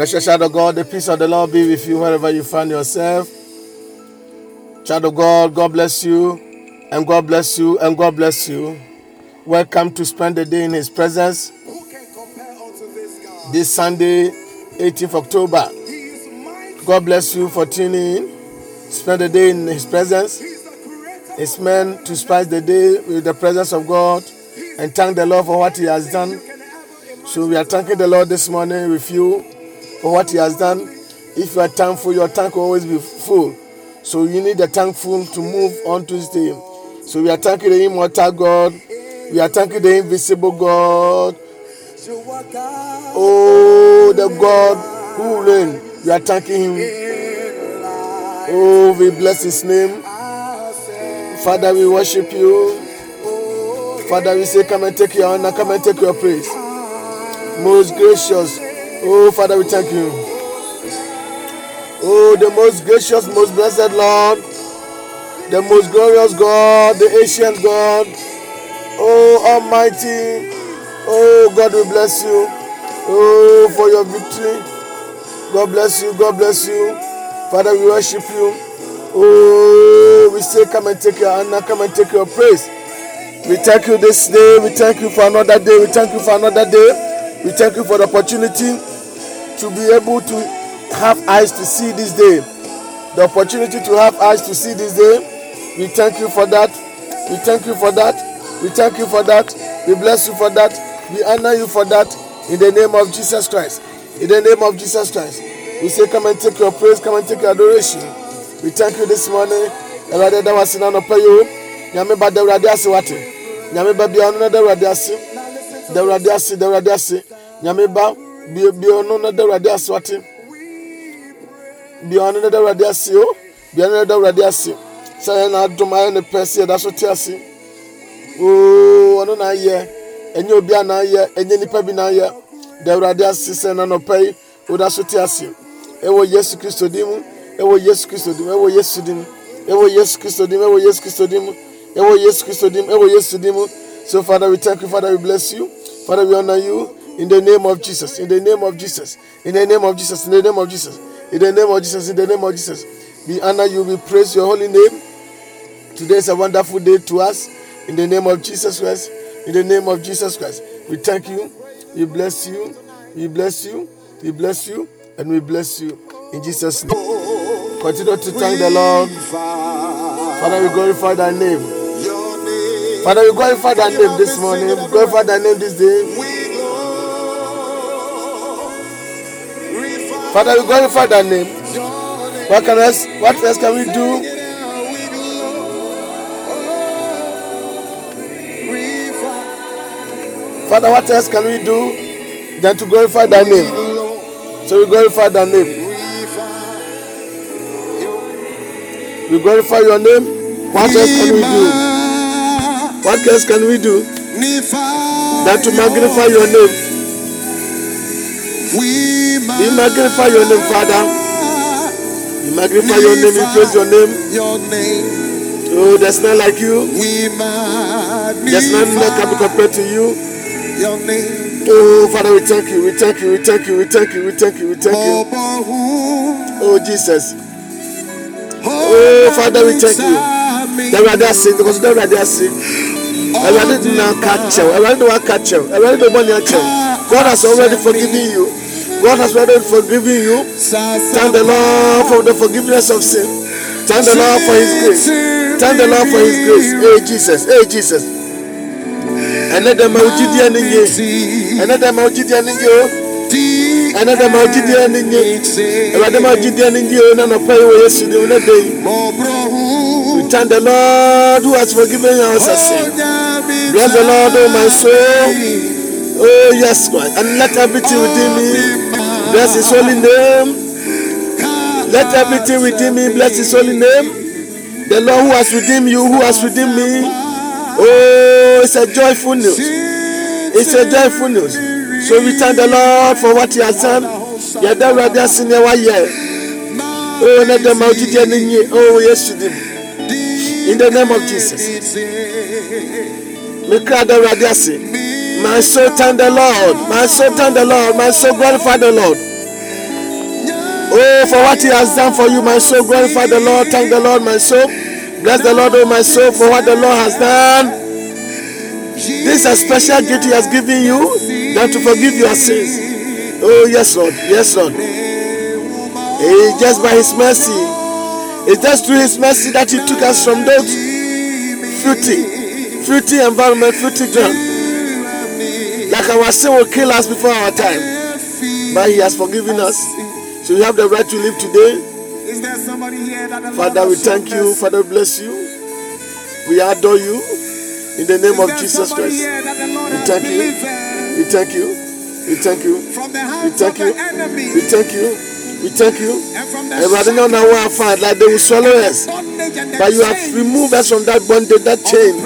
Precious child of God, the peace of the Lord be with you wherever you find yourself. Child of God, God bless you, and God bless you, and God bless you. Welcome to spend the day in His presence Who can compare unto this Sunday, 18th October. He is mighty. God bless you for tuning in. Spend the day in His presence. He's the creator. It's meant to spice the day with the presence of God and thank the Lord for what He has done. You can ever imagine. So we are thanking the Lord this morning with you for what He has done. If you are thankful, your tank will always be full. So you need the thankful to move on to day. So we are thanking the immortal God. We are thanking the invisible God. Oh, the God who reigns. We are thanking Him. Oh, we bless His name. Father, we worship you. Father, we say, come and take your honor, come and take your praise. Most gracious. Oh, Father, we thank you. Oh, the most gracious, most blessed Lord, the most glorious God, the ancient God. Oh, Almighty. Oh, God, we bless you. Oh, for your victory. God bless you. God bless you. Father, we worship you. Oh, we say, come and take your honor, come and take your praise. We thank you this day. We thank you for another day. We thank you for another day. We thank you for the opportunity to be able to have eyes to see this day. The opportunity to have eyes to see this day. We thank you for that. We thank you for that. We thank you for that. We bless you for that. We honor you for that. In the name of Jesus Christ. In the name of Jesus Christ. We say, come and take your praise, come and take your adoration. We thank you this morning. Nyame ba na ase. Ase, ase. Nyame ba bia ɔno na da Awurade ase wate. Bia ɔno na da Awurade ase o. Bia ɔno na da Awurade ase. Sɛ yɛn na adom ayɛ ne pɛ sɛ yɛda so te ase. Oo ɔno na ayɛ. Ɛnyɛ obi a na ayɛ, ɛnyɛ nipa bi na ayɛ. Da Awurade ase sɛ na anɔpa yi woda so te ase. Ɛwɔ Yesu Kristo din mu. Ɛwɔ Yesu Kristo din mu. Ɛwɔ Yesu din mu. Ɛwɔ Yesu Kristo din mu. Ɛwɔ. So Father, we thank you. Father, we bless you. Father, we honor you in the name of Jesus. In the name of Jesus. In the name of Jesus. In the name of Jesus. In the name of Jesus. In the name of Jesus. We honor you. We praise your holy name. Today is a wonderful day to us. In the name of Jesus Christ. In the name of Jesus Christ. We thank you. We bless you. We bless you. We bless you. And we bless you. In Jesus' name. Continue to thank the Lord. Father, we glorify thy name. Father, we glorify thy name this morning. We glorify thy name this day. Father, we glorify thy name. What can else what else can we do? Father, what else can we do than to glorify thy name? So we glorify thy name. We glorify your name. What else can we do? What else can we do than to magnify your name? We magnify your name, Father. We magnify your name. We praise your name. Your name. Oh, there's none like you. We There's none that can be compared to you. your name. Oh, Father, we thank you. We thank you. We thank you. We thank you. We thank you. We thank you. Oh, Jesus. Oh, Father, we thank you. Awurade ase because Awurade ase. Awurade di na ka kyɛw. Awurade de wa ka kyɛw. Awurade de bɔ ne akyɛw. God has already forgiven you. God has already forgiven you. Thank the Lord for the forgiveness of sin. Thank the Lord for His grace. Thank the Lord for His grace. Hey Jesus. Hey Jesus. Ɛnɛ dɛm a wogyi diɛ ne nye. Ɛnɛ dɛm a wogyi diɛ ne nye o. Ɛnɛ dɛm a wogyi diɛ ne nye. Awurade ma wogyi diɛ o. Na nɔpɛ yi wɔ Yesu dim ne de yi. We thank the Lord who has forgiven us our sin. Bless the Lord, oh my soul. Oh yes, God. And let everything within me bless His holy name. Let everything within me bless His holy name. The Lord who has redeemed you, who has redeemed me. Oh, it's a joyful news. It's a joyful news. So we thank the Lord for what He has done. Yada Awurade ase nea wayɛ. Oh, let them out nye. Oh, yes. In the name of Jesus. Mekra da ase. My soul thank the Lord. My soul thank the Lord. My soul glorify the Lord. Oh, for what he has done for you, my soul, glorify the Lord. Thank the Lord, my soul. Bless the Lord, oh my soul, for what the Lord has done. This is a special gift he has given you, than to forgive your sins. Oh, yes, Lord. Yes, Lord. Eh, just by his mercy. It's just through his mercy that he took us from those fruity, fruity environment, fruity ground. Like our sin will kill us before our time. But he has forgiven us. So we have the right to live today. Is there somebody here that Father, we thank you. Father, bless you. We adore you. In the name of Jesus Christ. We thank you. We thank you. We thank you. We thank you. We thank you. We thank you. and know now where I like they will swallow us. But you have removed us from that bondage, that chain.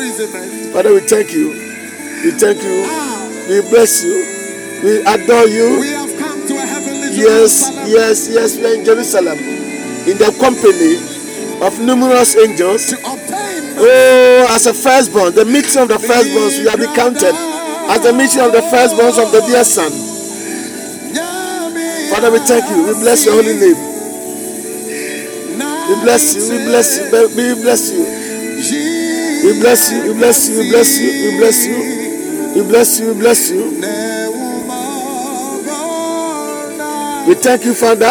Father, we thank you. We thank you. We bless you. We adore you. We have come to a heavenly Yes, Jerusalem yes, yes. We are in Jerusalem. In the company of numerous angels. to obtain Oh, as a firstborn, the meeting of the firstborns, we have been counted as the meeting of the firstborns of the dear Son. Father, we thank you. We bless your holy name. We bless you. We bless you. We bless you. We bless you. We bless you. We bless you. We bless you. We bless you. We bless you. We bless you. We thank you, Father.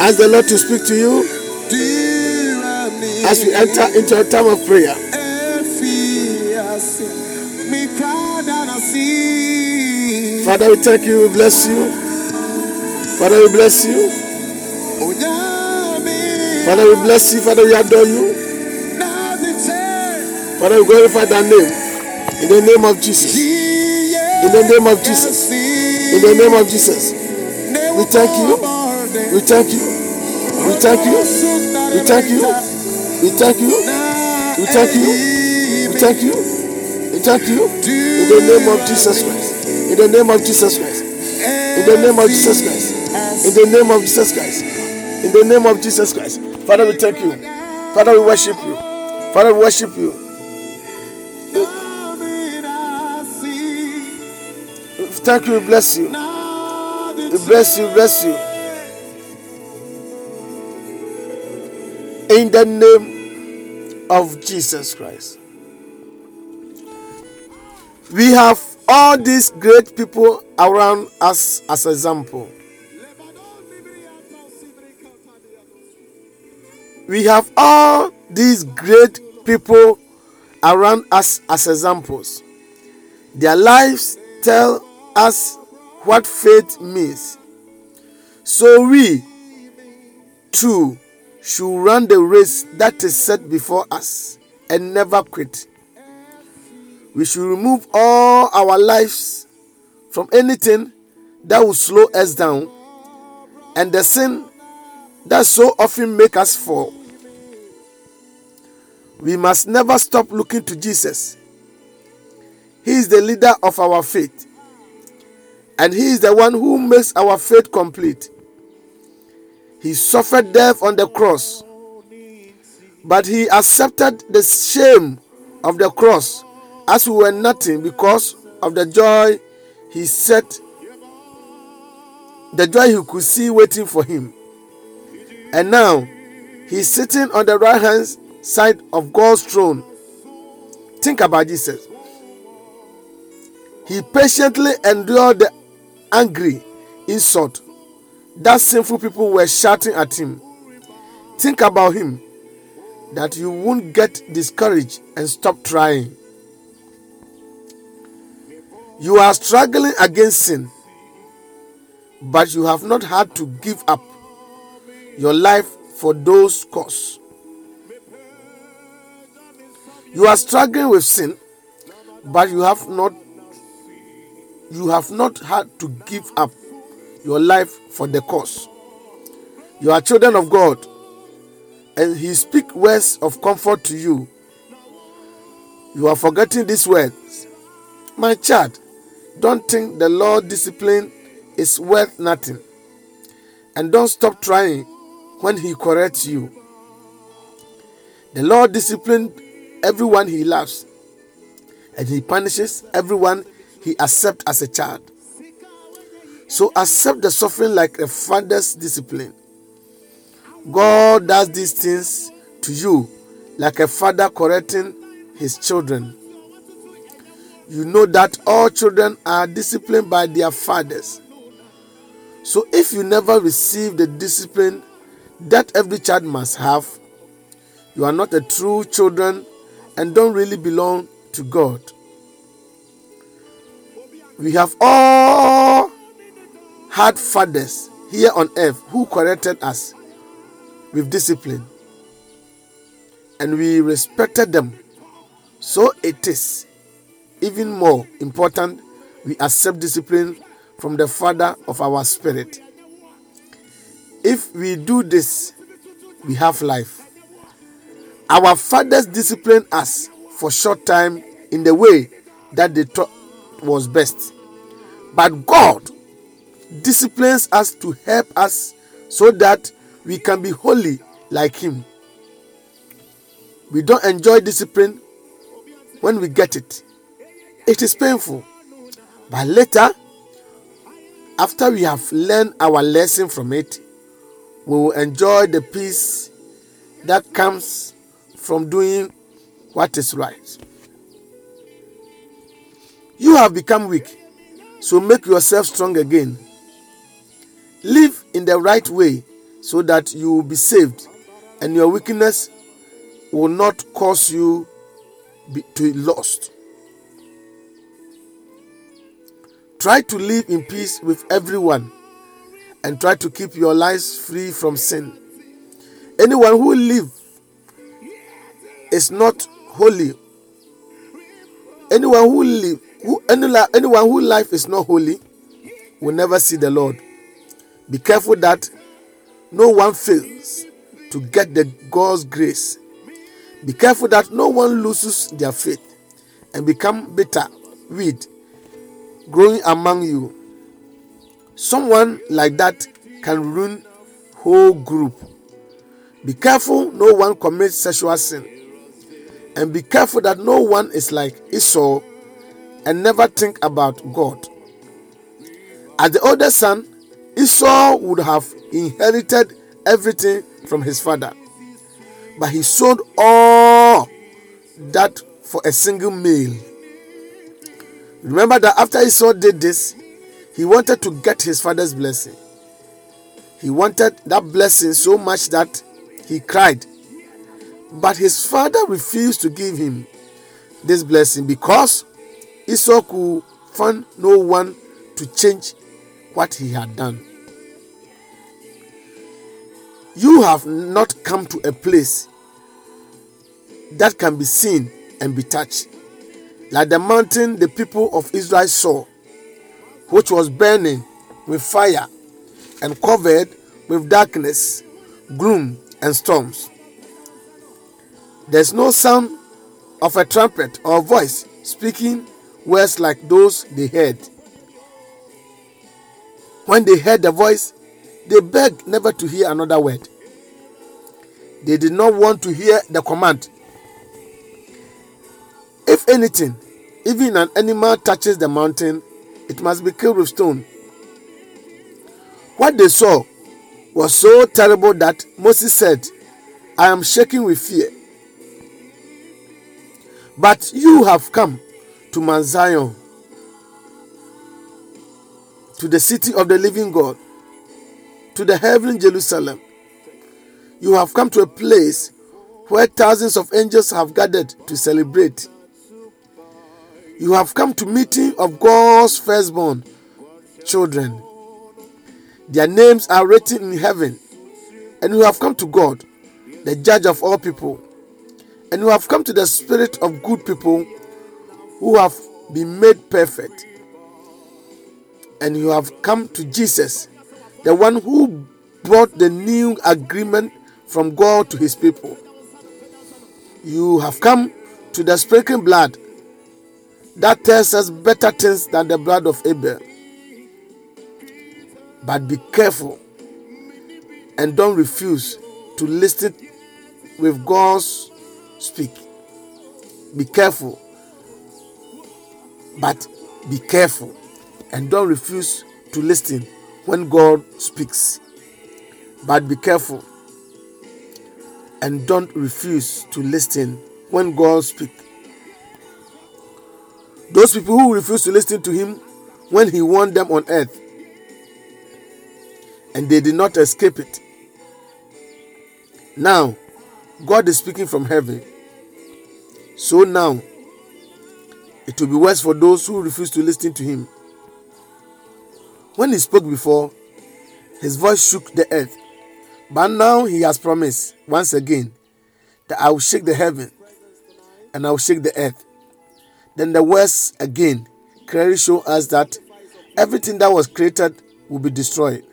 Ask the Lord to speak to you as we enter into a time of prayer. Father, we thank you. We bless you. Father, we bless you. Father, we bless you. Father, we adore you. Father, we glorify thy name. In the name of Jesus. In the name of Jesus. In the name of Jesus. We thank you. We thank you. We thank you. We thank you. We thank you. We thank you. We thank you. We thank you. In the name of Jesus Christ. In the name of Jesus Christ. In the name of Jesus Christ. In the name of Jesus Christ. In the name of Jesus Christ. Father, we thank you. Father, we worship you. Father, we worship you. Thank you. Bless you. Bless you. Bless you. In the name of Jesus Christ. We have all these great people around us as example. We have all these great people around us as examples. Their lives tell us what faith means. So we, too, should run the race that is set before us and never quit. We should remove all our lives from anything that will slow us down and the sin that so often make us fall. We must never stop looking to Jesus. He is the leader of our faith, and He is the one who makes our faith complete. He suffered death on the cross, but He accepted the shame of the cross as we were nothing because of the joy He set, the joy He could see waiting for Him. And now He's sitting on the right hand side of God's throne. Think about Jesus. He patiently endured the angry insult that sinful people were shouting at him. Think about him that you won't get discouraged and stop trying. You are struggling against sin, but you have not had to give up your life for those cause. You are struggling with sin, but you have not you have not had to give up your life for the cause. You are children of God, and He speak words of comfort to you. You are forgetting these words. My child, don't think the Lord discipline is worth nothing. And don't stop trying when He corrects you. The Lord disciplines everyone He loves, and He punishes everyone He accepts as a child. So accept the suffering like a father's discipline. God does these things to you like a father correcting his children. You know that all children are disciplined by their fathers. So if you never receive the discipline that every child must have, you are not a true children and don't really belong to God. We have all had fathers here on earth who corrected us with discipline and we respected them. So it is even more important we accept discipline from the Father of our spirit. If we do this, we have life. Our fathers disciplined us for short time in the way that they thought was best. But God disciplines us to help us so that we can be holy like Him. We don't enjoy discipline when we get it, it is painful. But later, after we have learned our lesson from it, we will enjoy the peace that comes from doing what is right. You have become weak, so make yourself strong again. Live in the right way so that you will be saved and your weakness will not cause you be, to be lost. Try to live in peace with everyone and try to keep your lives free from sin. Anyone who live is not holy. Anyone who live who any, anyone who life is not holy will never see the Lord. Be careful that no one fails to get the God's grace. Be careful that no one loses their faith and become bitter weed growing among you. Someone like that can ruin whole group. Be careful no one commits sexual sin. And be careful that no one is like Esau and never think about God. As the older son, Esau would have inherited everything from his father. But he sold all that for a single meal. Remember that after Esau did this, he wanted to get his father's blessing. He wanted that blessing so much that he cried. But his father refused to give him this blessing because Esau could find no one to change what he had done. You have not come to a place that can be seen and be touched, like the mountain the people of Israel saw, which was burning with fire and covered with darkness, gloom, and storms. There's no sound of a trumpet or voice speaking words like those they heard. When they heard the voice, they begged never to hear another word. They did not want to hear the command. If anything, even an animal touches the mountain, it must be killed with stone. What they saw was so terrible that Moses said, I am shaking with fear. But you have come to Mount Zion, to the city of the living God, to the heavenly Jerusalem. You have come to a place where thousands of angels have gathered to celebrate. You have come to meeting of God's firstborn children. Their names are written in heaven. And you have come to God, the judge of all people. And you have come to the spirit of good people who have been made perfect. And you have come to Jesus, the one who brought the new agreement from God to his people. You have come to the sprinkling blood that tells us better things than the blood of Abel. But be careful and don't refuse to listen with God's speak. Be careful, but be careful and don't refuse to listen when God speaks, but be careful and don't refuse to listen when God speaks. Those people who refuse to listen to Him when He warned them on earth and they did not escape it. Now, God is speaking from heaven. So now, it will be worse for those who refuse to listen to Him. When He spoke before, His voice shook the earth. But now He has promised once again that I will shake the heaven and I will shake the earth. Then the words again clearly show us that everything that was created will be destroyed.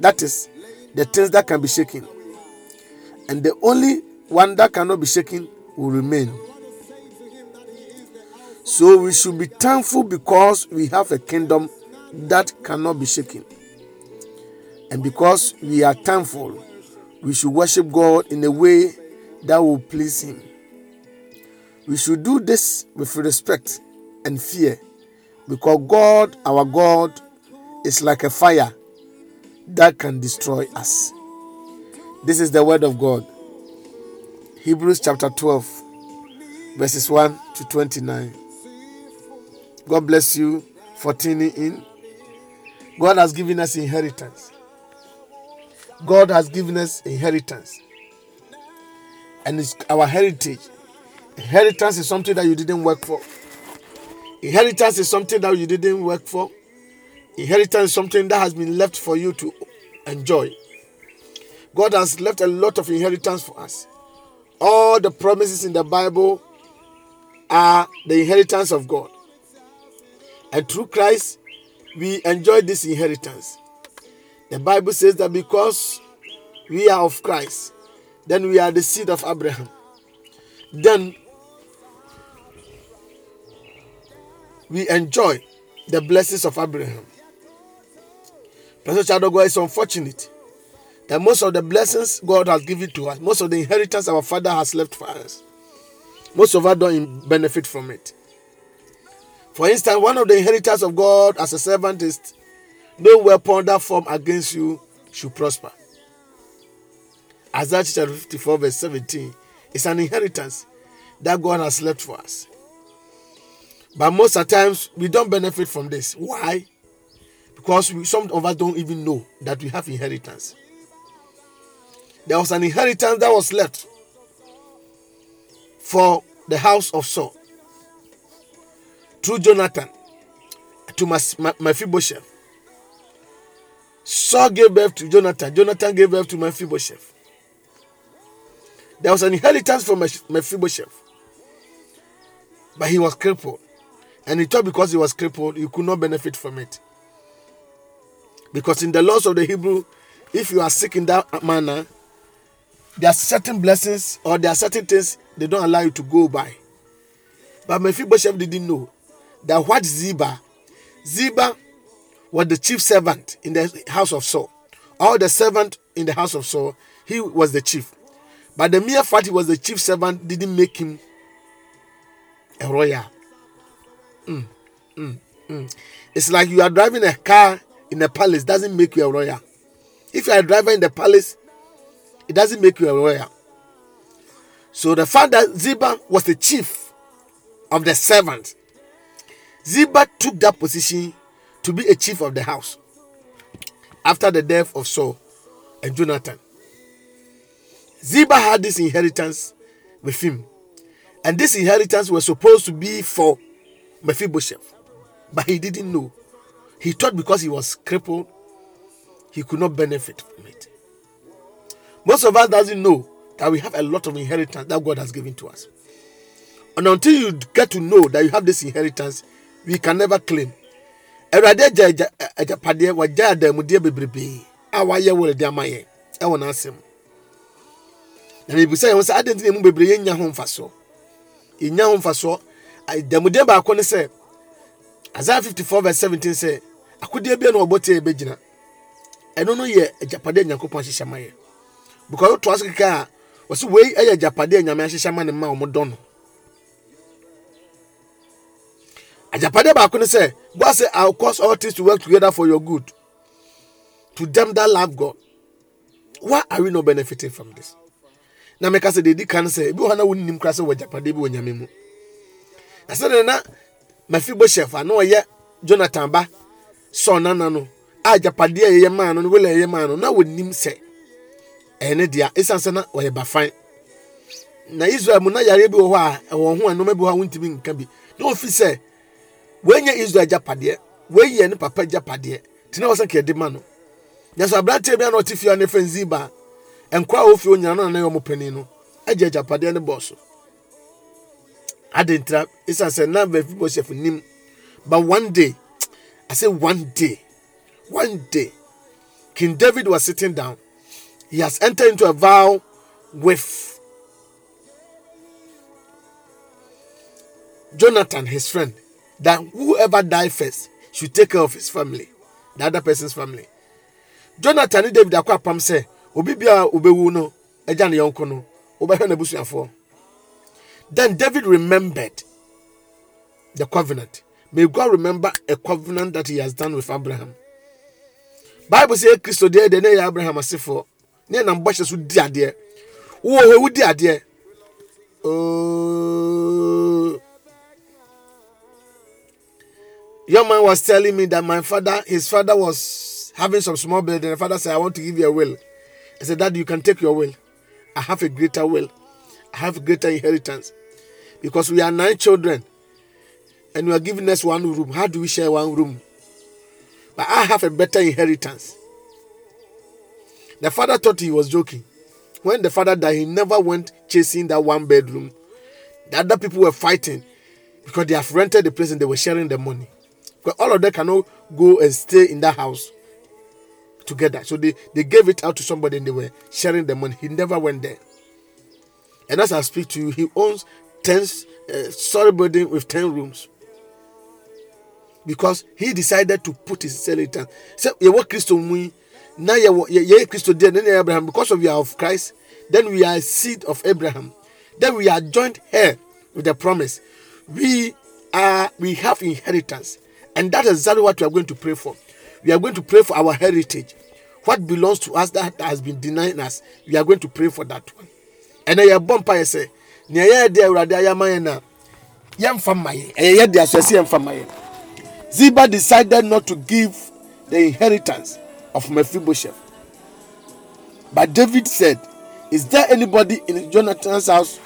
That is, the things that can be shaken. And the only one that cannot be shaken will remain. So we should be thankful because we have a kingdom that cannot be shaken. And because we are thankful, we should worship God in a way that will please Him. We should do this with respect and fear because God, our God, is like a fire that can destroy us. This is the word of God. Hebrews chapter 12, verses 1 to 29. God bless you for tuning in. God has given us inheritance. God has given us inheritance. And it's our heritage. Inheritance is something that you didn't work for. Inheritance is something that you didn't work for. Inheritance is something that has been left for you to enjoy. God has left a lot of inheritance for us. All the promises in the Bible are the inheritance of God. And through Christ, we enjoy this inheritance. The Bible says that because we are of Christ, then we are the seed of Abraham. Then we enjoy the blessings of Abraham. Pastor Child of God is unfortunate that most of the blessings God has given to us, most of the inheritance our Father has left for us, most of us don't benefit from it. For instance, one of the inheritors of God as a servant is no weapon that form against you should prosper. Isaiah chapter 54, verse 17 is an inheritance that God has left for us. But most of the times we don't benefit from this. Why? Because we, some of us don't even know that we have inheritance. There was an inheritance that was left for the house of Saul through Jonathan to Mephibosheth. Saul gave birth to Jonathan. Jonathan gave birth to Mephibosheth. There was an inheritance from Mephibosheth, but he was crippled. And he thought because he was crippled, he could not benefit from it. Because in the laws of the Hebrew, if you are sick in that manner, there are certain blessings or there are certain things they don't allow you to go by. But Mephibosheth didn't know that what Ziba, Ziba was the chief servant in the house of Saul. All the servant in the house of Saul, he was the chief. But the mere fact he was the chief servant didn't make him a royal. Mm, mm, mm. It's like you are driving a car in a palace, doesn't make you a royal. If you are a driver in the palace, it doesn't make you a royal. So the fact that Ziba was the chief of the servants, Ziba took that position to be a chief of the house after the death of Saul and Jonathan. Ziba had this inheritance with him, and this inheritance was supposed to be for Mephibosheth, but he didn't know. He thought because he was crippled, he could not benefit from it. Most of us doesn't know that we have a lot of inheritance that God has given to us. And until you get to know that you have this inheritance, we can never claim. Awurade agya agyapadeɛ wagya adamudeɛ bebrebee a wayɛ wɔ de ama yɛn ɛwɔ n'asɛm. Na mebisa yɛn sɛ adeɛ nti na emu bebree yɛnya ho mfasoɔ. Yɛnya ho mfasoɔ. Adamudeɛ baako ne sɛ Isaiah 54 verse 17 sɛ akodeɛ bia na wɔbɔ tie bɛgyina. Ɛno no yɛ agyapadeɛ Nyankopɔn ahyehyɛ ma yɛn. Because wotoa so keka a wɔsɛ wei yɛ agyapadeɛ Nyame ahyehyɛ ma ne mma a wɔdɔ no. Agyapadeɛ baako ne sɛ god say i will cause all things to work together for your good to them that love God. Why are we not benefiting from this? Na meka sɛ deɛ di kan sɛ ebi wɔ hɔ na wonnim kora sɛ wɔ agyapadeɛ bi wɔ nyame mu. Na sɛdeɛ na Mephibosheth a na ɔyɛ Jonathan ba Saul nana no a agyapadeɛ a ɛyɛ maa no no wele a ɛyɛ maa no na wɔnim sɛ ɛyɛ ne dea ɛsiane sɛ na ɔyɛ. Na Israel mu na yareɛ bi wɔ hɔ a ɛwɔ ho a bi wɔ hɔ a wontumi nka bi. Na ofi sɛ wɔnyɛ Israel agyapadeɛ wɔyɛ ne papa agyapadeɛ tena wɔ sɛ kɛde ma no. Nyanso aberanteɛ bi a na ɔte fie a ne fɛn ziba nkora a wofi onyina no na ne yɛ ɔmo panin no agye agyapadeɛ ne bɔɔ so ade ntira esan sɛ na bɛfi bɔ hyɛfo nim but one day i say one day one day king david was sitting down. He has entered into a vow with jonathan his friend that whoever die first should take care of his family the other person's family. Jonathan david akɔ apam sɛ obi bia a obɛwu no agya ne yɔnko then david remembered the covenant. May god remember a covenant that he has done with abraham. Bible says kristo deɛ deɛ abraham asefoɔ ne nam bɔhyɛ so di adeɛ. Wowɔ hɔ wodi adeɛ. Oh. Your man was telling me that my father, his father was having some small building. The father said, I want to give you a will. I said, Dad, you can take your will. I have a greater will. I have a greater inheritance. Because we are nine children and you are giving us one room. How do we share one room? But I have a better inheritance. The father thought he was joking. When the father died, he never went chasing that one bedroom. The other people were fighting because they have rented the place and they were sharing the money. Because all of them cannot go and stay in that house together. So they, they gave it out to somebody and they were sharing the money. He never went there. And as I speak to you, he owns 10 uh, story building with 10 rooms. Because he decided to put his inheritance. So, you work Christo Mui. Now you are Christo then Abraham. Because of you are of Christ, then we are seed of Abraham. Then we are joined here with the promise. We are we have inheritance. And that is exactly what we are going to pray for. We are going to pray for our heritage. What belongs to us that has been denied us, we are going to pray for that one. And then your bumper say, Nia ya de awurade ayama yɛn na yɛmfa mma yɛn. Ɛyɛ yɛ de aso ɛsɛ yɛmfa mma yɛn. Ziba decided not to give the inheritance of Mephibosheth. But David said, Is there anybody in Jonathan's house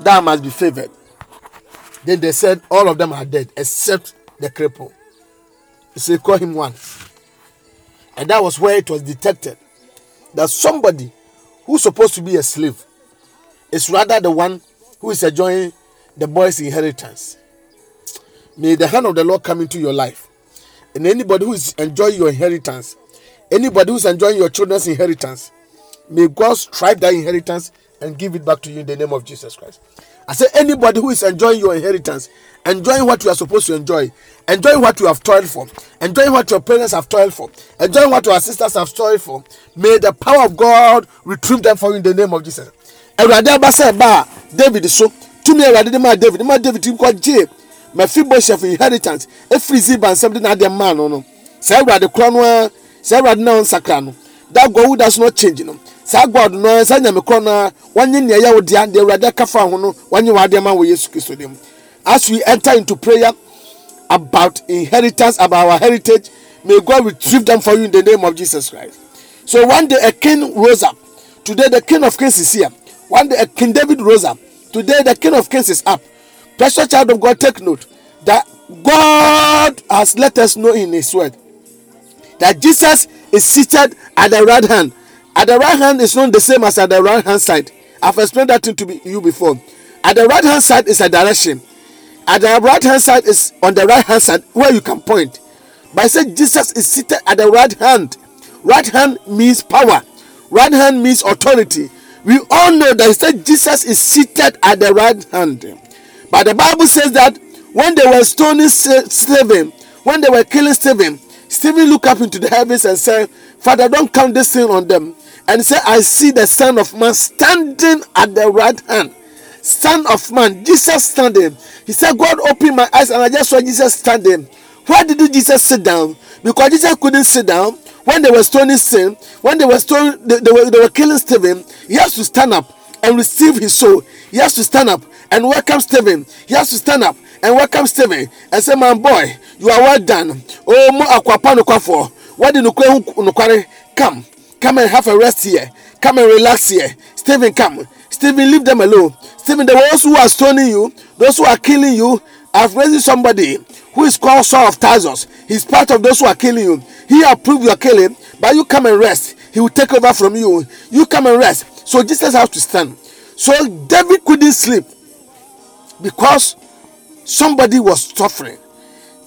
that must be favored? Then they said, All of them are dead except the cripple. He said, Call him one. And that was where it was detected that somebody who's supposed to be a slave is rather the one who is enjoying the boy's inheritance. May the hand of the Lord come into your life. And anybody who is enjoying your inheritance, anybody who's enjoying your children's inheritance, may God strike that inheritance and give it back to you in the name of Jesus Christ. I say, anybody who is enjoying your inheritance, enjoying what you are supposed to enjoy, enjoying what you have toiled for, enjoying what your parents have toiled for, enjoying what your sisters have toiled for, may the power of God retrieve them for you in the name of Jesus. Awurade abasa ba David so. Tumi awurade de ma David. Ma David nkɔ gye Mephibosheth inheritance efiri Ziba nsɛm de na adeɛ maa no no saa awurade korɔ no a saa awurade na nsakra no that God who does not change no saa god no saa nyame korɔ no a wɔnye nea ɛyɛ wo dea deɛ awurade aka fa ho no wɔnye w'adeɛ ma wɔ yesu kristo dem as we enter into prayer about inheritance about our heritage may god retrieve them for you in the name of jesus christ. So one day a king rose up. Today the king of kings is here. One day a king david rose up. Today the king of kings is up. Precious child of god take note that god has let us know in his word that jesus is seated at the right hand at the right hand is not the same as at the right hand side. I've explained that to be, you before. At the right hand side is a direction. At the right hand side is on the right hand side where you can point. But I said Jesus is seated at the right hand. Right hand means power. Right hand means authority. We all know that he said Jesus is seated at the right hand. But the Bible says that when they were stoning Stephen, when they were killing Stephen, Stephen looked up into the heavens and said, Father, don't count this sin on them and say, I see the Son of Man standing at the right hand. Son of Man, Jesus standing. He said, God opened my eyes and I just saw Jesus standing. Why did Jesus sit down? Because Jesus couldn't sit down when they were stoning sin, when they were stoning, they, they were, they were killing Stephen. He has to stand up and receive his soul. He has to stand up and welcome Stephen. He has to stand up and welcome Stephen and say, "My boy, you are well done." Oh, mo akwapa nokwafo. What did nokware? Come, come and have a rest here. Come and relax here. Stephen, come. Stephen, leave them alone. Stephen, the ones who are stoning you, those who are killing you, I've raised somebody who is called Saul of Tarsus. He's part of those who are killing you. He approved your killing, but you come and rest. He will take over from you. You come and rest. So Jesus has to stand. So David couldn't sleep because somebody was suffering.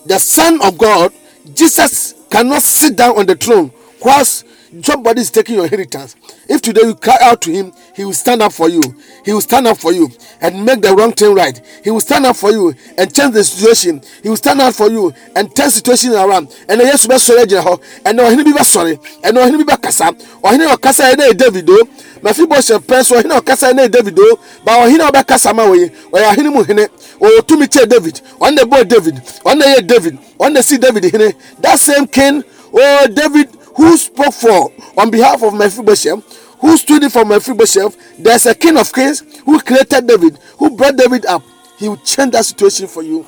The Son of God, Jesus, cannot sit down on the throne whilst somebody is taking your inheritance. If today you cry out to him, he will stand up for you. He will stand up for you and make the wrong thing right. He will stand up for you and change the situation. He will stand up for you and turn situation around. And yes, be sorry, Jeho. And no, he be sorry. And no, he be kasa. Or he no kasa ene David o. Pen so he no kasa ene David o he no be kasa ma we. O ya hini mu. O to me che David. On the boy David. On the David. On the see David hene. That same king, oh David who spoke for on behalf of Mephibosheth, who stood in for Mephibosheth. There's a king of kings who created David, who brought David up. He will change that situation for you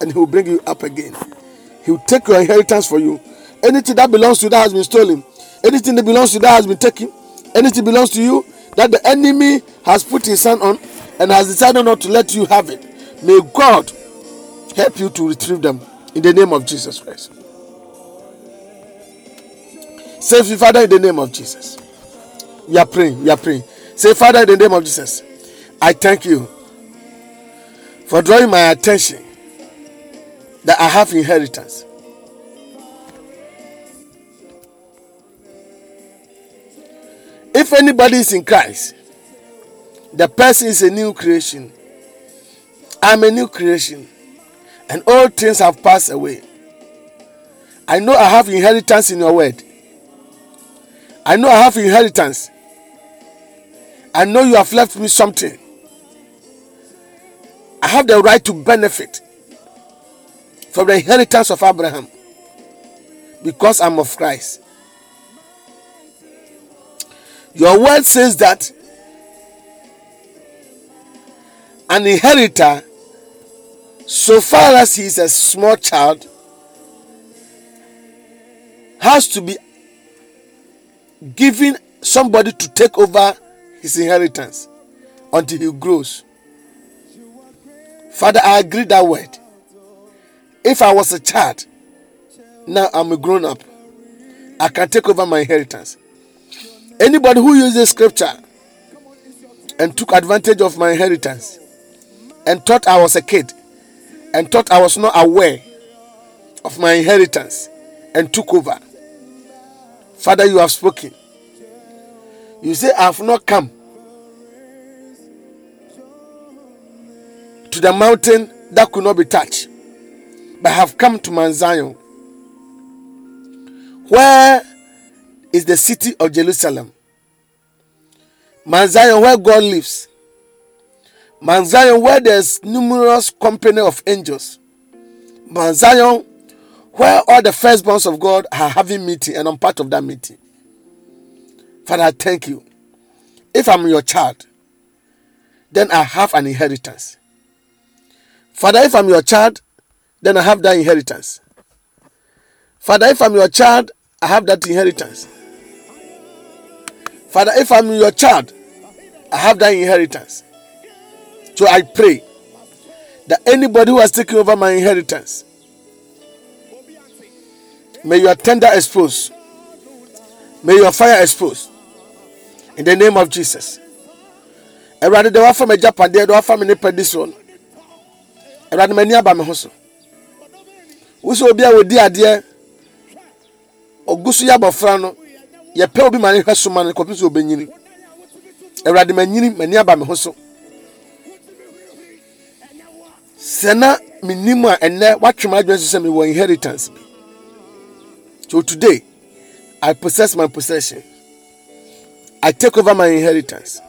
and he will bring you up again. He will take your inheritance for you. Anything that belongs to you that has been stolen, anything that belongs to you that has been taken, anything belongs to you that the enemy has put his hand on and has decided not to let you have it. May God help you to retrieve them in the name of Jesus Christ. Say, Father, in the name of Jesus. We are praying. We are praying. Say, Father, in the name of Jesus, I thank you for drawing my attention that I have inheritance. If anybody is in Christ, the person is a new creation. I'm a new creation, and all things have passed away. I know I have inheritance in your word. I know I have inheritance. I know you have left me something. I have the right to benefit from the inheritance of Abraham because I'm of Christ. Your word says that an inheritor, so far as he is a small child, has to be giving somebody to take over his inheritance until he grows. Father, I agree that word. If I was a child, now I'm a grown up, I can take over my inheritance. Anybody who uses scripture and took advantage of my inheritance and thought I was a kid and thought I was not aware of my inheritance and took over. Father, you have spoken. You say, I have not come to the mountain that could not be touched, but I have come to Mount Zion. Where is the city of Jerusalem? Mount Zion, where God lives. Mount Zion, where there's numerous company of angels. Mount Zion, where all the firstborns of God are having meeting, and I'm part of that meeting. Father, I thank you. If I'm your child, then I have an inheritance. Father, if I'm your child, then I have that inheritance. Father, if I'm your child, I have that inheritance. Father, if I'm your child, I have that inheritance. So I pray that anybody who has taken over my inheritance, may your tender expose, may your fire expose, in the name of Jesus. Awurade de wafa me agyapadeɛ de wafa me nipa di soɔ no awurade m'ani aba me ho so wosɛ obi a wɔdi adeɛ ɔgu so yɛ abɔfra no yɛpɛ obi ma ne hwɛ soma no kɔpi sɛ ɔbɛnyini awurade m'anyini m'ani aba me ho so sɛ na menim a ɛnnɛ woatwe m adwene so sɛ mewɔ inheritance. bi so today i possess my possession I take over my inheritance.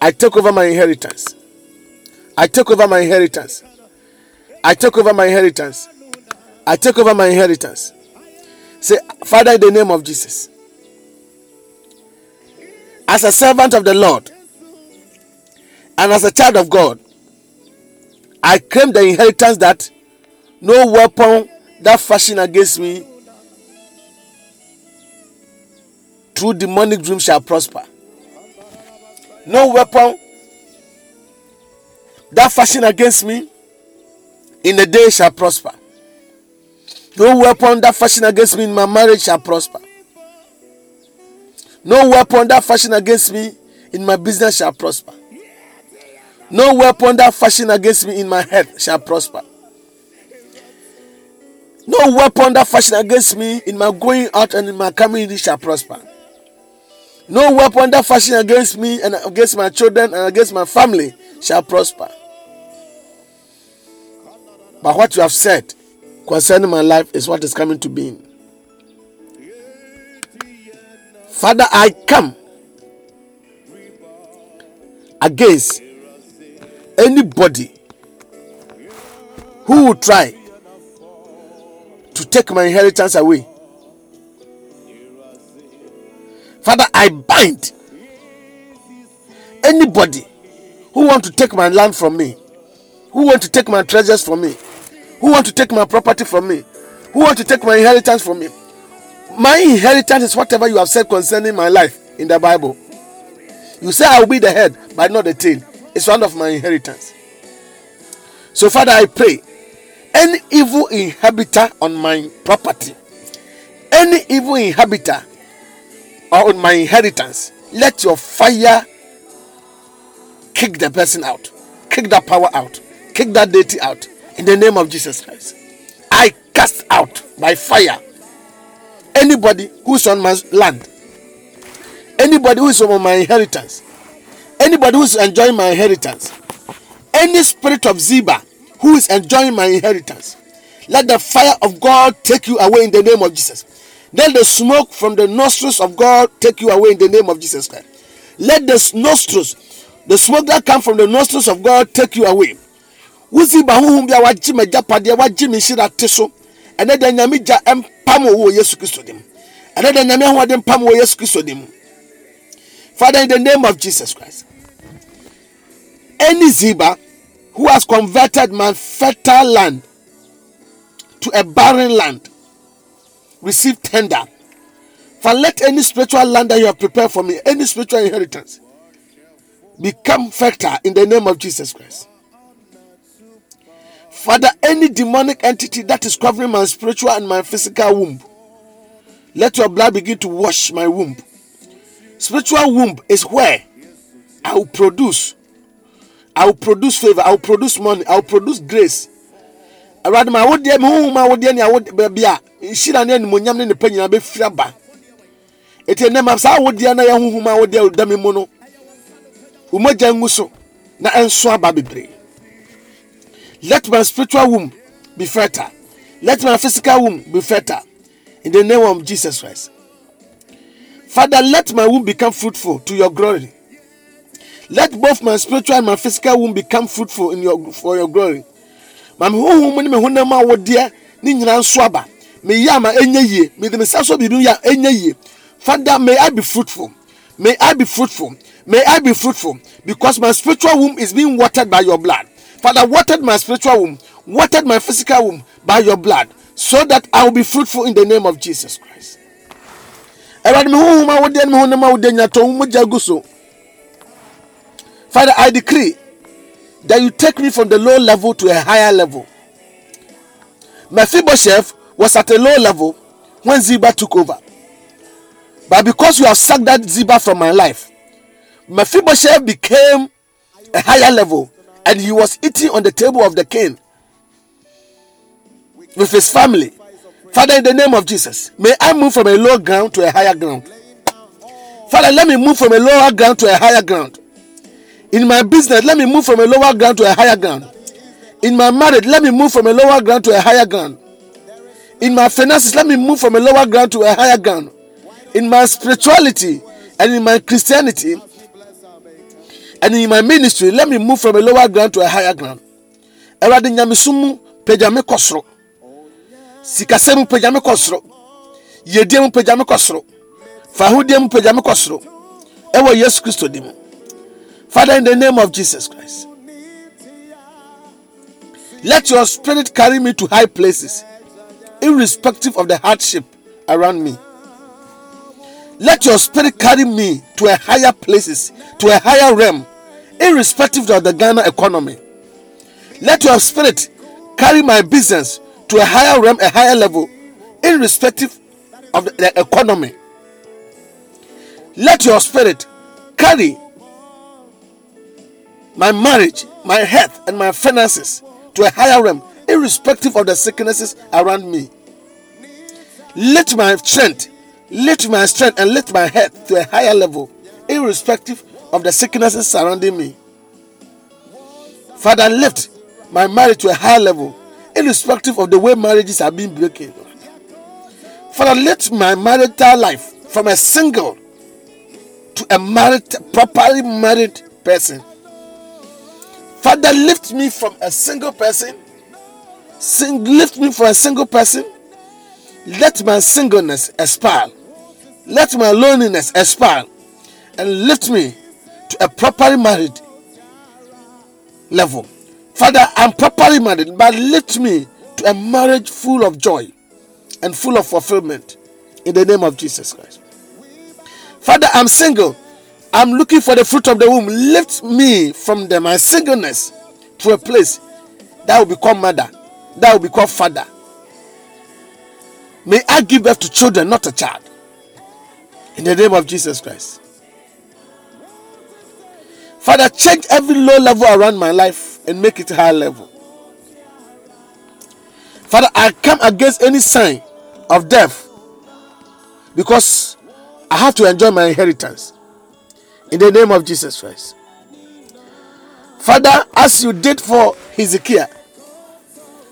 I take over my inheritance. I take over my inheritance. I take over my inheritance. I take over my inheritance. Say, Father, in the name of Jesus, as a servant of the Lord and as a child of God, I claim the inheritance that no weapon that fashion against me through demonic dreams shall prosper. No weapon that fashion against me in the day shall prosper. No weapon that fashion against me in my marriage shall prosper. No weapon that fashion against me in my business shall prosper. No weapon that fashion against me in my health shall prosper. No weapon that fashion against me in my going out and in my coming in shall prosper. No weapon that fashion against me and against my children and against my family shall prosper. But what you have said concerning my life is what is coming to being. Father, I come against anybody who will try to take my inheritance away. Father, I bind anybody who want to take my land from me, who want to take my treasures from me, who want to take my property from me, who want to take my inheritance from me. My inheritance is whatever you have said concerning my life in the Bible. You say I will be the head, but not the tail. It's one of my inheritance. So, Father, I pray any evil inhabitor on my property, any evil inhabitor or on my inheritance, let your fire kick the person out, kick that power out, kick that deity out in the name of Jesus Christ. I cast out by fire anybody who's on my land, anybody who is on my inheritance, anybody who is enjoying my inheritance, any spirit of Ziba who is enjoying my inheritance, let the fire of God take you away in the name of Jesus. Let the smoke from the nostrils of God take you away in the name of Jesus Christ. Let the nostrils, the smoke that comes from the nostrils of God take you away. Wuzi ba huhum bia wagye m'agyapadeɛ wagye me nhyira te so ɛnɛ da nyame gya mpam wo yesu kristo dim ɛnɛ da nyame ahoɔden mpam wɔ yesu kristo dim father in the name of jesus christ any ziba who has converted my fertile land to a barren land receive tender for let any spiritual land that you have prepared for me any spiritual inheritance become fertile in the name of jesus christ Father, any demonic entity that is covering my spiritual and my physical womb, let your blood begin to wash my womb. Spiritual womb is where I will produce. I will produce favor. I will produce money. I will produce grace. Awurade ma awodeɛ ma huhu ma awodeɛ ne awode baabi a nhyira ne animonyam ne nipa nyinaa bɛfiri aba. Eti ɛnɛma saa awodeɛ na yɛ huhu ma awodeɛ a ɔda mi mu no, wo mogya ngu so na ɛnso aba bebree. Let my spiritual womb be fertile. Let my physical womb be fertile. In the name of Jesus Christ. Father, let my womb become fruitful to your glory. Let both my spiritual and my physical womb become fruitful in your for your glory. Ma me honhom ne me honam a wodeɛ ne nyinaa nso aba. Me yɛ ama ɛnyɛ yie. Me de me sa so biribi yɛ. Father, may I be fruitful. May I be fruitful. May I be fruitful because my spiritual womb is being watered by your blood. Father, watered my spiritual womb, watered my physical womb by your blood, so that I will be fruitful in the name of Jesus Christ. Awurade, me honhom a wode ne me honam a wode nyatɔ wo mogya gu so. Father, I decree that you take me from the low level to a higher level. Mephibosheth was at a low level when Ziba took over. But because you have sucked that Ziba from my life, Mephibosheth became a higher level and he was eating on the table of the king with his family. Father, in the name of Jesus, may I move from a low ground to a higher ground. Father, let me move from a lower ground to a higher ground. In my business, let me move from a lower ground to a higher ground. In my marriage, let me move from a lower ground to a higher ground. In my finances, let me move from a lower ground to a higher ground. In my spirituality and in my Christianity and in my ministry, let me move from a lower ground to a higher ground. Awurade nyamesom pagya me kɔ mu pagya yesu kristo di mu father in the name of jesus christ let your spirit carry me to high places irrespective of the hardship around me. Let your spirit carry me to a higher places to a higher realm irrespective of the ghana economy. Let your spirit carry my business to a higher realm a higher level irrespective of the, economy. Let your spirit carry my marriage my health and my finances to a higher realm irrespective of the sicknesses around me. Lift my strength lift my strength and lift my health to a higher level irrespective of the sicknesses surrounding me. Father lift my marriage to a higher level irrespective of the way marriages are being broken. Father lift my marital life from a single to a married properly married person father lift me from a single person. Sing, lift me from a single person. Let my singleness expire. Let my loneliness expire. And lift me to a properly married level. Father i'm properly married but lift me to a marriage full of joy and full of fulfillment. In the name of jesus christ. Father, I'm single. I'm looking for the fruit of the womb. Lift me from the, my singleness to a place that will become mother, that will become father. May I give birth to children, not a child. In the name of Jesus Christ. Father, change every low level around my life and make it high level. Father, I come against any sign of death because I have to enjoy my inheritance. In the name of Jesus Christ. Father, as you did for Hezekiah,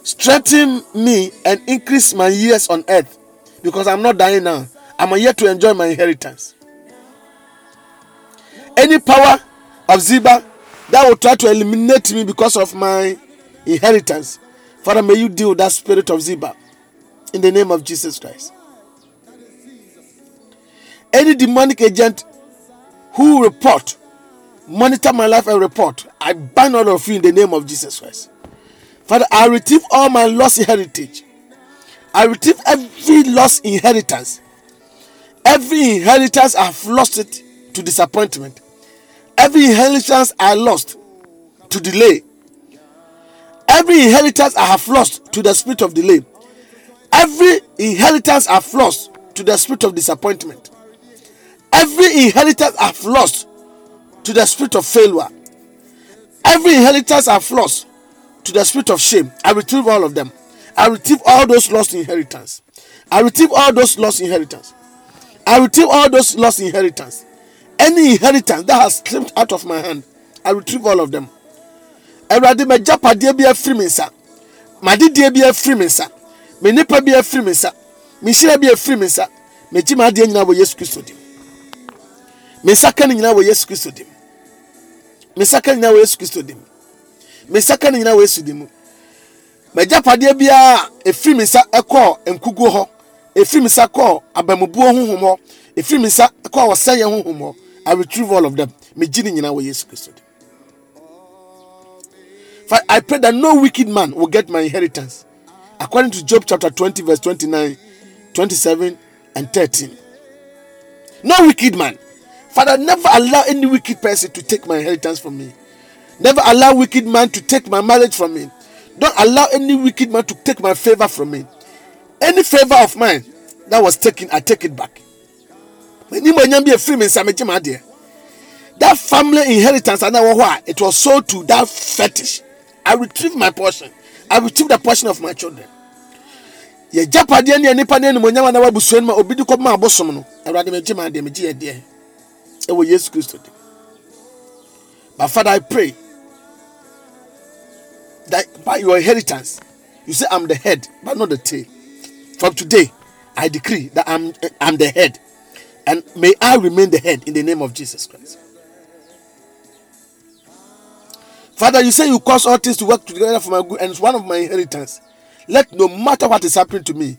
strengthen me and increase my years on earth because I'm not dying now. I'm yet to enjoy my inheritance. Any power of Ziba that will try to eliminate me because of my inheritance, Father, may you deal with that spirit of Ziba in the name of Jesus Christ any demonic agent who report monitor my life and report. I ban all of you in the name of jesus christ. Father i retrieve all my lost heritage. I retrieve every lost inheritance. Every inheritance i've lost it to disappointment. Every inheritance i lost to delay. Every inheritance i have lost to the spirit of delay. Every inheritance i've lost to the spirit of disappointment Every inheritance I've lost to the spirit of failure. Every inheritance I've lost to the spirit of shame. I retrieve all of them. I retrieve all those lost inheritance. I retrieve all those lost inheritance. I retrieve all those lost inheritance. Any inheritance that has slipped out of my hand, I retrieve all of them. Awurade m'agyapadeɛ bi afiri me nsa m'adedeɛ bi afiri me nsa me nipa bi afiri me nsa me hyira bi me nsa megye m'adeɛ nyinaa wɔ yesu kristo me nsa no nyinaa wɔ yesu kristo dim me nsa no nyinaa wɔ yesu kristo dim me nsa no nyinaa wɔ yesu dim m'agyapadeɛ biara efiri me nsa kɔɔ nkuguo hɔ efiri me nsa kɔɔ abamubuo honhom hɔ efiri me nsa kɔɔ ɔsɛyɛ honhom hɔ i retrieve all of them megye no nyinaa wɔ yesu kristo dim For I pray that no wicked man will get my inheritance. According to Job chapter 20, verse 29, 27, and 13. No wicked man. Father, never allow any wicked person to take my inheritance from me. Never allow wicked man to take my marriage from me. Don't allow any wicked man to take my favor from me. Any favor of mine that was taken, I take it back. That family inheritance, know why it was sold to that fetish. I retrieve my portion. I retrieve the portion of my children. yɛgyapadeɛ ne nipa ne animonyam na wabusua no ma obi de no yɛ ɛwɔ yesu kristo dim but father i pray that by your inheritance you say i'm the head but not the tail. From today i decree that i'm i'm the head and may i remain the head in the name of jesus christ. Father you say you cause all things to work together for my good and it's one of my inheritance. Let no matter what is happening to me,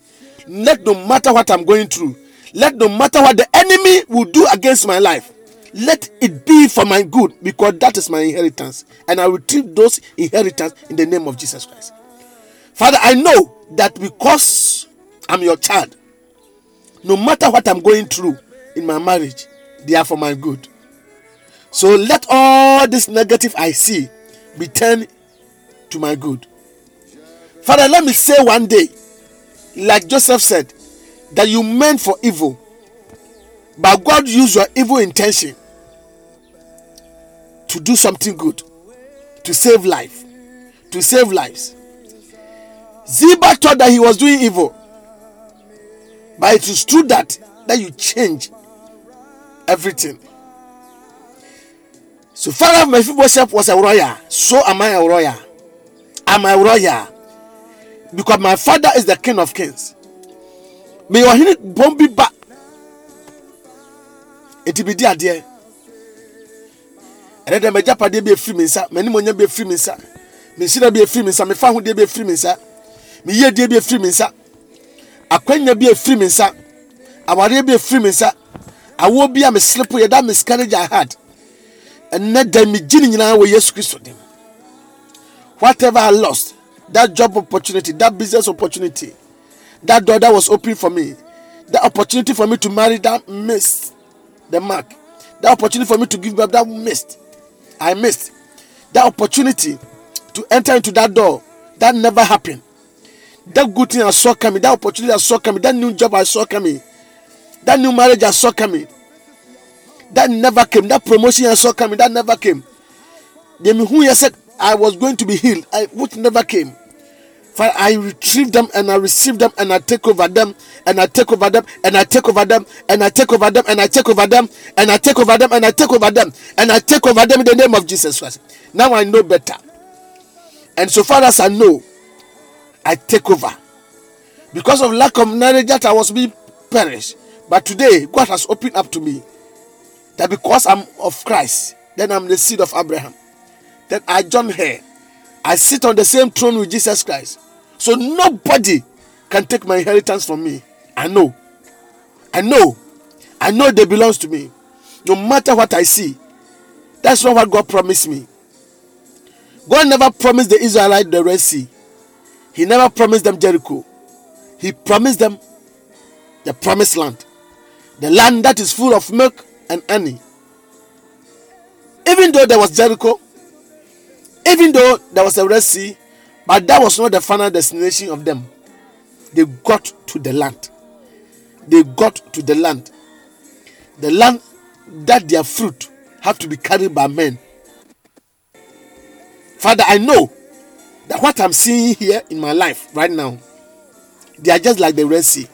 let no matter what I'm going through, let no matter what the enemy will do against my life, let it be for my good because that is my inheritance. And I will treat those inheritance in the name of Jesus Christ. Father, I know that because I'm your child, no matter what I'm going through in my marriage, they are for my good. So let all this negative I see be turned to my good. Father, let me say one day, like Joseph said, that you meant for evil, but God used your evil intention to do something good, to save life, to save lives. Ziba thought that he was doing evil, but it is true that that you change everything. So Father Mephibosheth was a royal, so am I a royal. Am I royal? Because my father is the king of kings. May your healing bomb be back. It will be dear dear. Ɛnɛ dɛ m'agyapadeɛ bi efiri mi nsa m'animonya bi efiri mi nsa m'nsira bi efiri mi nsa m'fa ahodeɛ bi efiri mi nsa m'yiedie bi efiri mi nsa akwanya bi efiri mi nsa awareɛ bi efiri mi nsa awoɔ bi a meslepo yɛ that miscarriage I had ɛnɛ dɛ mi gyi ne nyinaa wɔ Yesu Kristo dim. Whatever I lost that job opportunity that business opportunity that door that was open for me that opportunity for me to marry that missed the mark that opportunity for me to give birth that missed I missed that opportunity to enter into that door. That never happened. That good thing I saw coming, that opportunity I saw coming, that new job I saw coming, that new marriage I saw coming, that never came. That promotion I saw coming, that never came. Who said I was going to be healed, I, which never came. For I retrieve them and I receive them and I take over them and I take over them and I take over them and I take over them and I take over them and I take over them and I take over them and I take over them in the name of Jesus Christ. Now I know better. And so far as I know, I take over. Because of lack of knowledge that I was being perished. But today, God has opened up to me that because I'm of Christ, then I'm the seed of Abraham. Then I join her. I sit on the same throne with Jesus Christ. So nobody can take my inheritance from me. I know. I know. I know they belongs to me. No matter what I see. That's not what God promised me. God never promised the Israelites the Red Sea. He never promised them Jericho. He promised them the promised land. The land that is full of milk and honey. Even though there was Jericho, even though there was a Red Sea, but that was not the final destination of them. They got to the land. They got to the land. The land that their fruit had to be carried by men. Father, I know that what I'm seeing here in my life right now, they are just like the Red Sea.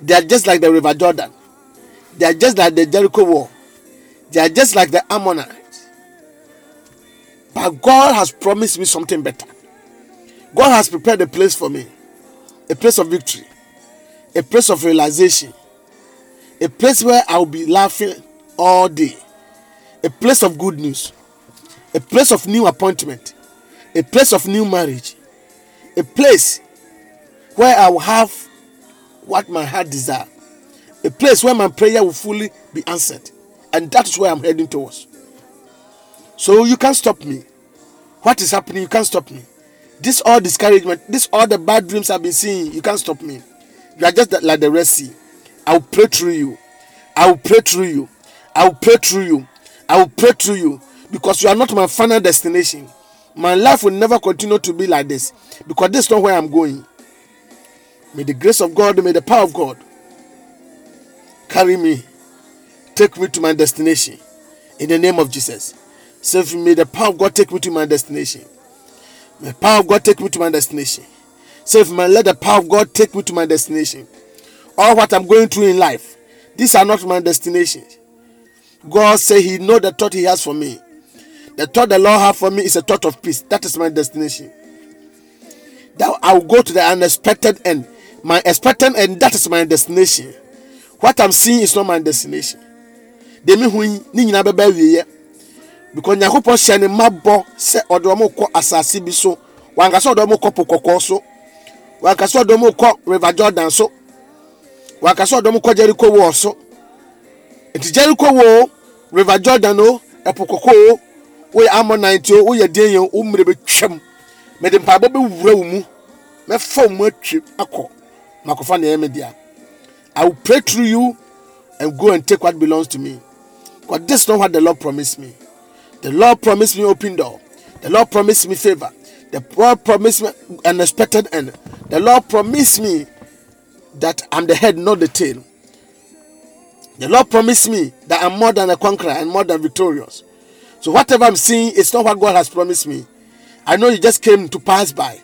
They are just like the River Jordan. They are just like the Jericho Wall. They are just like the Ammonites. But God has promised me something better. God has prepared a place for me, a place of victory, a place of realization, a place where I'll be laughing all day, a place of good news, a place of new appointment, a place of new marriage, a place where I will have what my heart desires, a place where my prayer will fully be answered, and that is where I'm heading towards. So you can't stop me. What is happening? You can't stop me. This all discouragement, this all the bad dreams I've been seeing, you can't stop me. You are just like the Red Sea. I will pray through you. I will pray through you. I will pray through you. I will pray through you because you are not my final destination. My life will never continue to be like this because this is not where I'm going. May the grace of God, may the power of God carry me, take me to my destination in the name of Jesus. So may the power of God take me to my destination. May the power of God take me to my destination. Save may let the power of God take me to my destination. All what I'm going through in life, these are not my destinations. God say He know the thought He has for me. The thought the Lord have for me is a thought of peace. That is my destination. That I will go to the unexpected end. My expected end, that is my destination. What I'm seeing is not my destination. Demi hu because nyankopɔn hyɛ ne mma bɔ sɛ ɔde wɔn kɔ bi so. Wankasa ɔde wɔn kɔ po kɔkɔɔ so. Waka sɛ ɔdɔm kɔ river jordan so. Waka sɛ ɔdɔm kɔ jericho wɔ so. Nti jericho wɔ river jordan o ɛpo kɔkɔ o woyɛ ammonite o woyɛ den yɛn o mmerɛ bɛtwam mɛde mpaebɔ bɛwura wo mu. Mɛfa wo mu atwi akɔ. Makɔfa nea me dea. I will pray through you and go and take what belongs to me. Because this is not what the lord promised me the lord promised me open door. The lord promised me favor. The lord promised me an unexpected end. The lord promised me that i'm the head not the tail. The lord promised me that i'm more than a conqueror and more than victorious. So whatever i'm seeing is not what god has promised me. I know you just came to pass by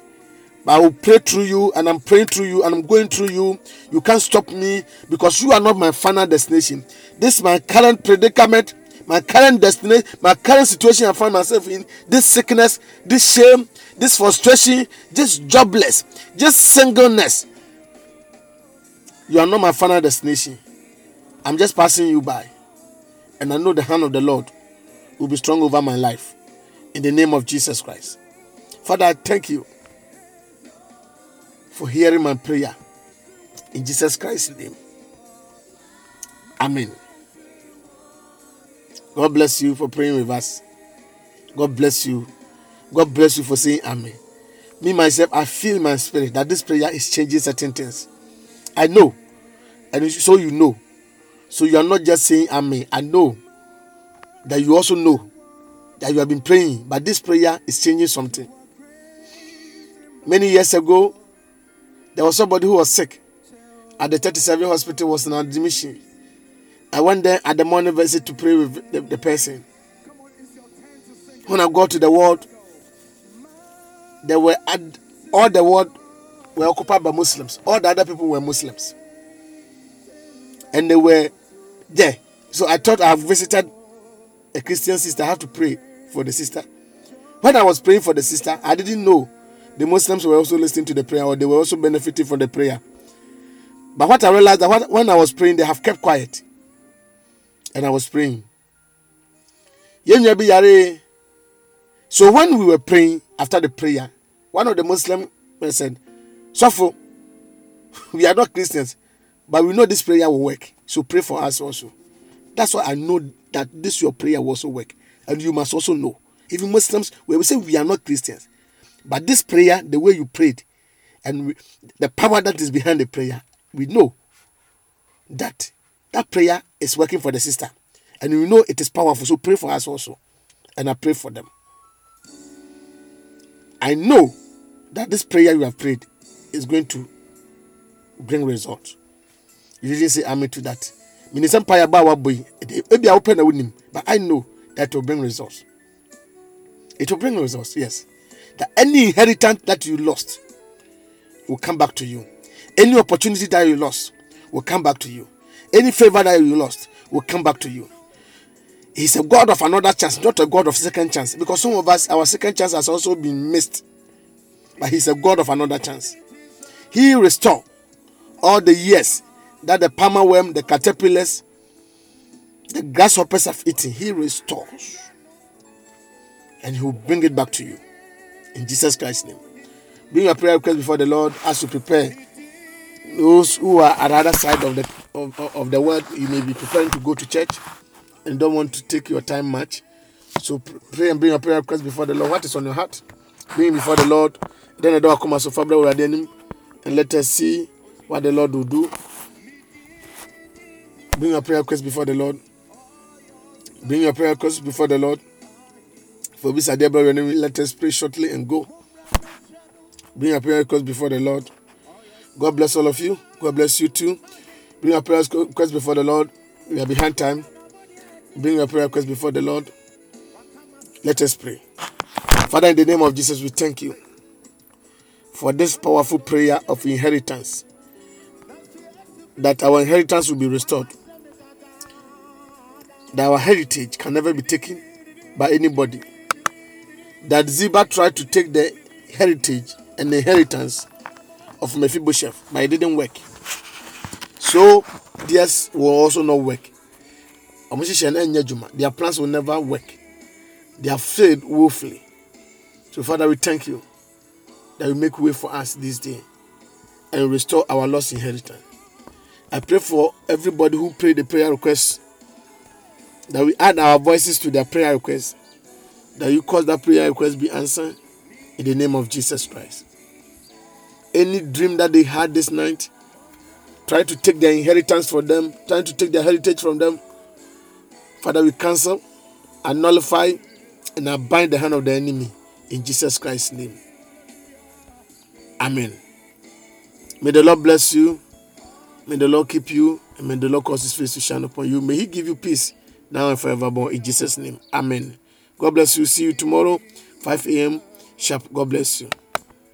but I will pray through you and I'm praying through you and I'm going through you. You can't stop me because you are not my final destination. This is my current predicament, my current destination, my current situation I find myself in. This sickness, this shame, this frustration, this jobless, this singleness. You are not my final destination. I'm just passing you by. And I know the hand of the Lord will be strong over my life. In the name of Jesus Christ. Father, I thank you for hearing my prayer. In Jesus Christ's name. Amen. God bless you for praying with us. God bless you. God bless you for saying Amen. Me, myself, I feel in my spirit that this prayer is changing certain things. I know. And so you know. So you are not just saying Amen. I know that you also know that you have been praying, but this prayer is changing something. Many years ago, there was somebody who was sick at the 37 hospital was an admission i went there at the morning visit to pray with the, the person. When i got to the world, there were all the world were occupied by muslims. All the other people were muslims. And they were there. So i thought i have visited a christian sister. I have to pray for the sister. When i was praying for the sister i didn't know the Muslims were also listening to the prayer or they were also benefiting from the prayer. But what I realized that when I was praying, they have kept quiet. And I was praying. So when we were praying after the prayer, one of the Muslims said, Sofo, we are not Christians, but we know this prayer will work. So pray for us also. That's why I know that this your prayer will also work. And you must also know. Even Muslims, we say we are not Christians, but this prayer, the way you prayed, and we, the power that is behind the prayer, we know that that prayer is working for the sister. And you know it is powerful. So pray for us also. And I pray for them. I know that this prayer you have prayed is going to bring results. You didn't say amen to that. Minister Bawa boy. But I know that it will bring results. It will bring results, yes that any inheritance that you lost will come back to you. Any opportunity that you lost will come back to you. Any favor that you lost will come back to you. He's a God of another chance, not a God of second chance. Because some of us, our second chance has also been missed. But He's a God of another chance. He restore all the years that the palmer worm, the caterpillars, the grasshoppers have eaten. He restores. And He will bring it back to you. In Jesus Christ's name. Bring your prayer request before the Lord as you prepare. Those who are at the other side of the of, of the world, you may be preparing to go to church and don't want to take your time much. So pray and bring your prayer request before the Lord. What is on your heart? Bring before the Lord. Then the door come as and let us see what the Lord will do. Bring your prayer request before the Lord. Bring your prayer request before the Lord. For this Adebra, let us pray shortly and go. Bring your prayer request before the Lord. God bless all of you. God bless you too. Bring your prayer request before the Lord. We are behind time. Bring your prayer request before the Lord. Let us pray. Father, in the name of Jesus, we thank you for this powerful prayer of inheritance. That our inheritance will be restored. That our heritage can never be taken by anybody. That Ziba tried to take the heritage and the inheritance of Mephibosheth, but it didn't work. So theirs will also not work. Their plans will never work. They have failed woefully. So, Father, we thank you that you make way for us this day. and restore our lost inheritance. I pray for everybody who prayed the prayer request that we add our voices to their prayer request, that you cause that prayer request be answered in the name of Jesus Christ. Any dream that they had this night, trying to take their inheritance from them, trying to take their heritage from them, Father, we cancel and nullify and I bind the hand of the enemy in Jesus Christ's name. Amen. May the Lord bless you. May the Lord keep you. And may the Lord cause his face to shine upon you. May he give you peace now and forevermore in Jesus' name. Amen. God bless you. See you tomorrow, 5 a.m. sharp. God bless you.